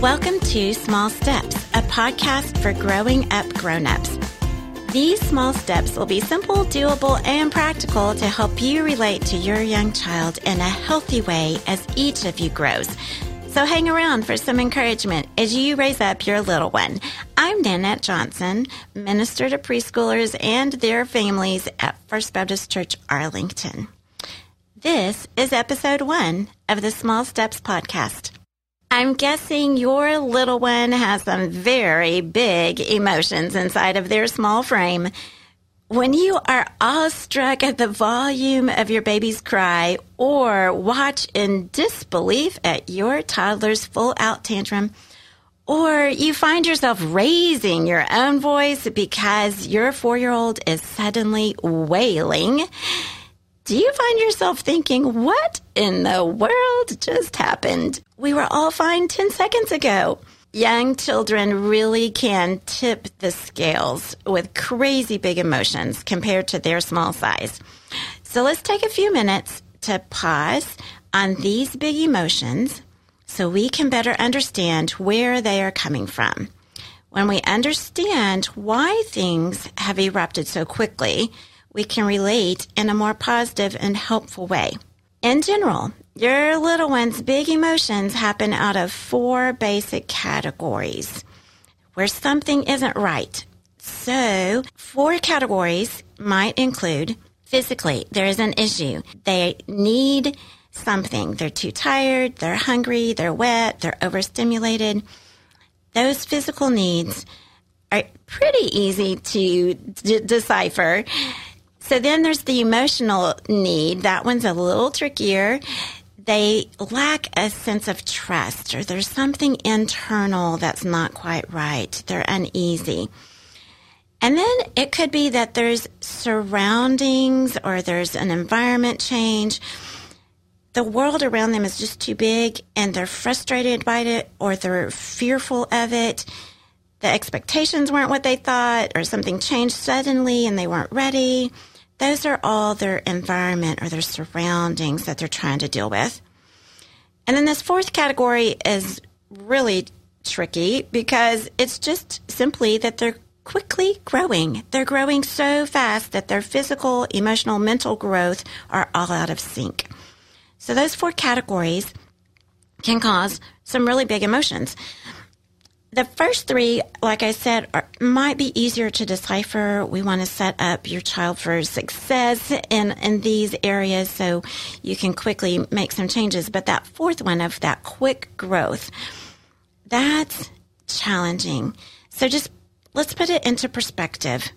Welcome to Small Steps, a podcast for growing up grown-ups. These small steps will be simple, doable, and practical to help you relate to your young child in a healthy way as each of you grows. So hang around for some encouragement as you raise up your little one. I'm Nanette Johnson, minister to preschoolers and their families at First Baptist Church Arlington. This is episode one of the Small Steps podcast. I'm guessing your little one has some very big emotions inside of their small frame. When you are awestruck at the volume of your baby's cry or watch in disbelief at your toddler's full out tantrum, or you find yourself raising your own voice because your four year old is suddenly wailing, do you find yourself thinking, what in the world just happened? We were all fine 10 seconds ago. Young children really can tip the scales with crazy big emotions compared to their small size. So let's take a few minutes to pause on these big emotions so we can better understand where they are coming from. When we understand why things have erupted so quickly, we can relate in a more positive and helpful way. In general, your little one's big emotions happen out of four basic categories where something isn't right. So, four categories might include physically, there is an issue. They need something. They're too tired, they're hungry, they're wet, they're overstimulated. Those physical needs are pretty easy to d- decipher. So then there's the emotional need. That one's a little trickier. They lack a sense of trust, or there's something internal that's not quite right. They're uneasy. And then it could be that there's surroundings or there's an environment change. The world around them is just too big and they're frustrated by it or they're fearful of it. The expectations weren't what they thought or something changed suddenly and they weren't ready. Those are all their environment or their surroundings that they're trying to deal with. And then this fourth category is really tricky because it's just simply that they're quickly growing. They're growing so fast that their physical, emotional, mental growth are all out of sync. So those four categories can cause some really big emotions. The first three, like I said, are, might be easier to decipher. We want to set up your child for success in, in these areas so you can quickly make some changes. But that fourth one of that quick growth, that's challenging. So just let's put it into perspective.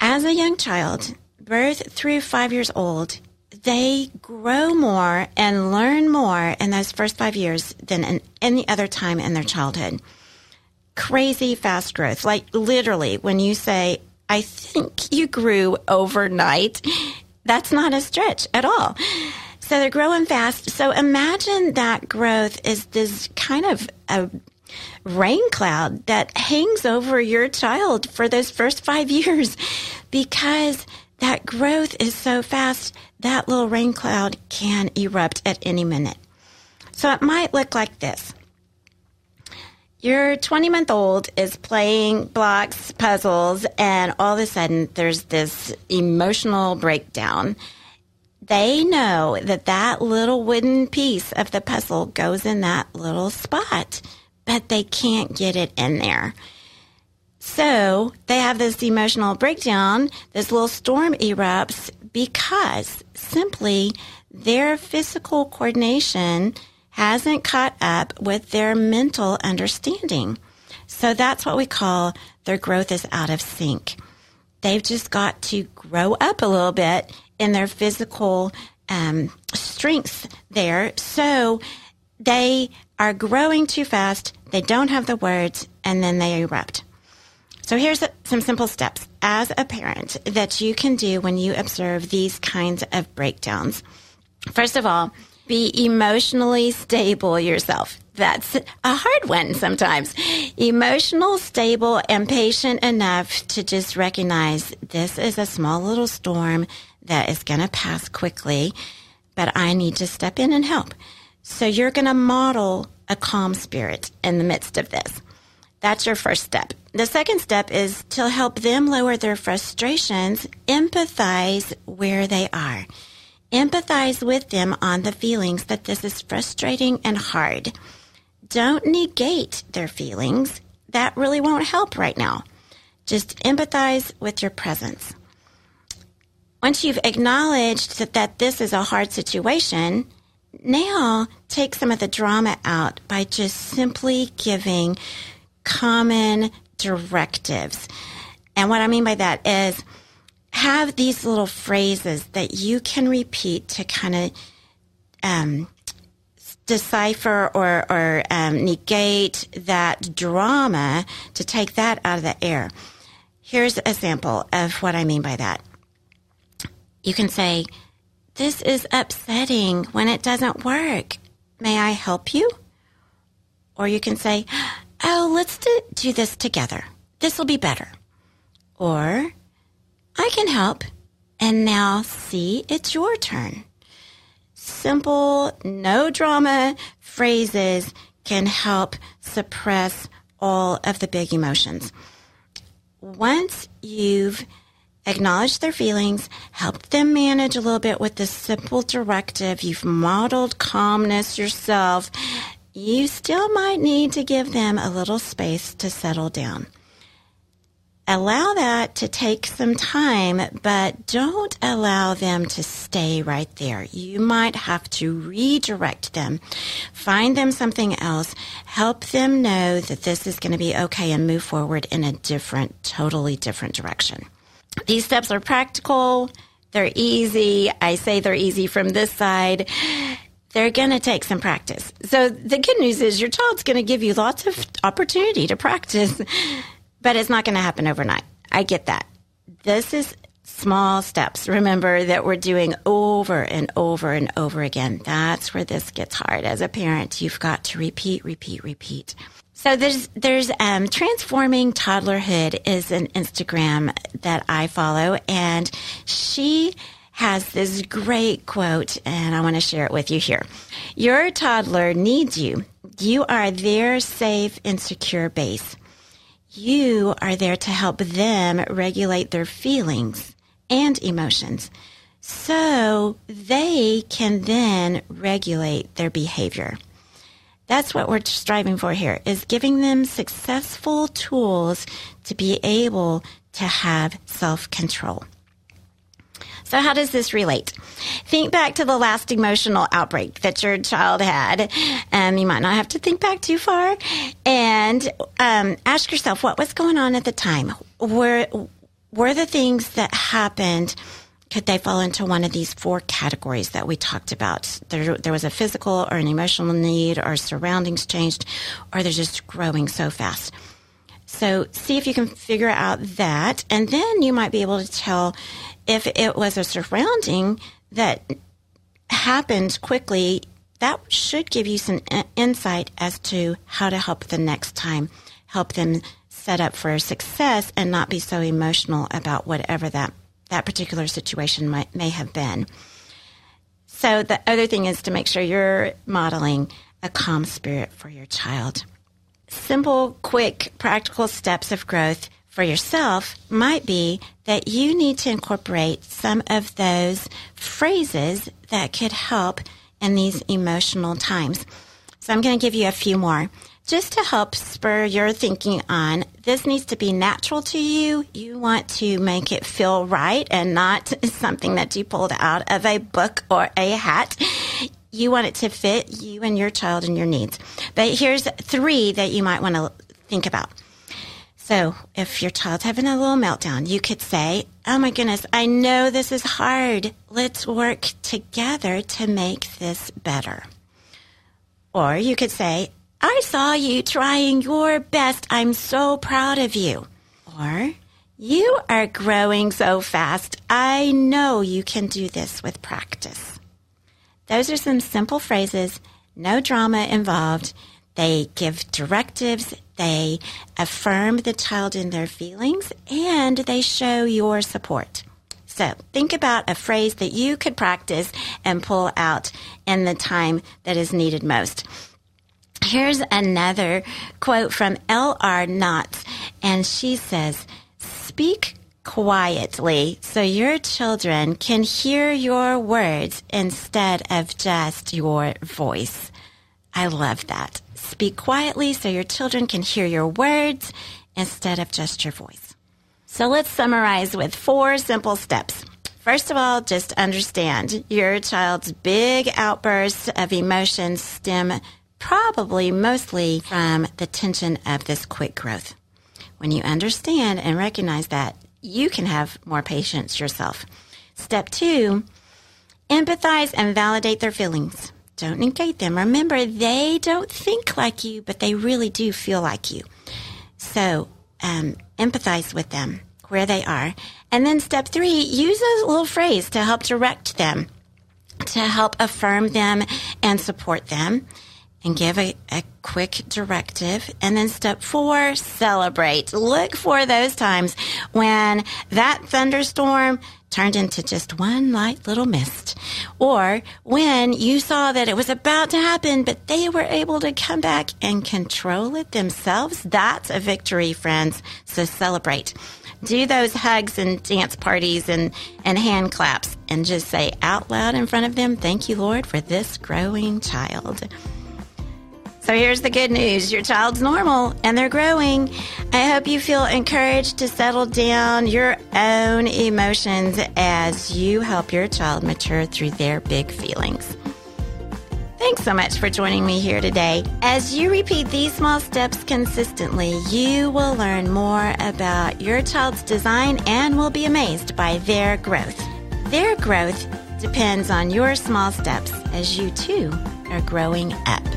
As a young child, birth through five years old, they grow more and learn more in those first five years than in any other time in their childhood. Crazy fast growth. Like literally, when you say, I think you grew overnight, that's not a stretch at all. So they're growing fast. So imagine that growth is this kind of a rain cloud that hangs over your child for those first five years because that growth is so fast, that little rain cloud can erupt at any minute. So it might look like this. Your 20 month old is playing blocks, puzzles, and all of a sudden there's this emotional breakdown. They know that that little wooden piece of the puzzle goes in that little spot, but they can't get it in there. So they have this emotional breakdown. This little storm erupts because simply their physical coordination hasn't caught up with their mental understanding. So that's what we call their growth is out of sync. They've just got to grow up a little bit in their physical um, strengths there. So they are growing too fast. They don't have the words and then they erupt. So here's some simple steps as a parent that you can do when you observe these kinds of breakdowns. First of all, be emotionally stable yourself. That's a hard one sometimes. Emotional, stable, and patient enough to just recognize this is a small little storm that is going to pass quickly, but I need to step in and help. So you're going to model a calm spirit in the midst of this. That's your first step. The second step is to help them lower their frustrations, empathize where they are. Empathize with them on the feelings that this is frustrating and hard. Don't negate their feelings. That really won't help right now. Just empathize with your presence. Once you've acknowledged that, that this is a hard situation, now take some of the drama out by just simply giving common directives. And what I mean by that is have these little phrases that you can repeat to kind of um, decipher or, or um, negate that drama to take that out of the air. Here's a sample of what I mean by that. You can say, This is upsetting when it doesn't work. May I help you? Or you can say, Oh, let's do, do this together. This will be better. Or, I can help. And now, see, it's your turn. Simple, no drama phrases can help suppress all of the big emotions. Once you've acknowledged their feelings, helped them manage a little bit with this simple directive, you've modeled calmness yourself, you still might need to give them a little space to settle down. Allow that to take some time, but don't allow them to stay right there. You might have to redirect them, find them something else, help them know that this is going to be okay and move forward in a different, totally different direction. These steps are practical. They're easy. I say they're easy from this side they're going to take some practice. So the good news is your child's going to give you lots of opportunity to practice, but it's not going to happen overnight. I get that. This is small steps. Remember that we're doing over and over and over again. That's where this gets hard. As a parent, you've got to repeat, repeat, repeat. So there's there's um, transforming toddlerhood is an Instagram that I follow, and she has this great quote, and I want to share it with you here. Your toddler needs you. You are their safe and secure base. You are there to help them regulate their feelings and emotions so they can then regulate their behavior. That's what we're striving for here is giving them successful tools to be able to have self-control. So, how does this relate? Think back to the last emotional outbreak that your child had. Um, you might not have to think back too far. And um, ask yourself what was going on at the time? Were, were the things that happened could they fall into one of these four categories that we talked about? There, there was a physical or an emotional need, or surroundings changed, or they're just growing so fast. So see if you can figure out that, and then you might be able to tell if it was a surrounding that happened quickly, that should give you some insight as to how to help the next time, help them set up for success and not be so emotional about whatever that, that particular situation might, may have been. So the other thing is to make sure you're modeling a calm spirit for your child. Simple, quick, practical steps of growth for yourself might be that you need to incorporate some of those phrases that could help in these emotional times. So I'm going to give you a few more just to help spur your thinking on. This needs to be natural to you. You want to make it feel right and not something that you pulled out of a book or a hat. You want it to fit you and your child and your needs. But here's three that you might want to think about. So if your child's having a little meltdown, you could say, Oh my goodness, I know this is hard. Let's work together to make this better. Or you could say, I saw you trying your best. I'm so proud of you. Or, you are growing so fast. I know you can do this with practice. Those are some simple phrases, no drama involved. They give directives they affirm the child in their feelings and they show your support. So think about a phrase that you could practice and pull out in the time that is needed most. Here's another quote from L.R. Knost, and she says, Speak quietly so your children can hear your words instead of just your voice. I love that. Speak quietly so your children can hear your words instead of just your voice. So let's summarize with four simple steps. First of all, just understand your child's big outbursts of emotions stem probably mostly from the tension of this quick growth. When you understand and recognize that, you can have more patience yourself. Step two, empathize and validate their feelings. Don't negate them. Remember, they don't think like you, but they really do feel like you. So, um, empathize with them where they are. And then step three, use a little phrase to help direct them, to help affirm them and support them and mm-hmm. give a, a quick directive. And then step four, celebrate. Look for those times when that thunderstorm turned into just one light little mist. Or when you saw that it was about to happen, but they were able to come back and control it themselves. That's a victory, friends. So celebrate. Do those hugs and dance parties and, and hand claps and just say out loud in front of them, thank you, Lord, for this growing child. So here's the good news your child's normal and they're growing. I hope you feel encouraged to settle down your own emotions as you help your child mature through their big feelings. Thanks so much for joining me here today. As you repeat these small steps consistently, you will learn more about your child's design and will be amazed by their growth. Their growth depends on your small steps as you too are growing up.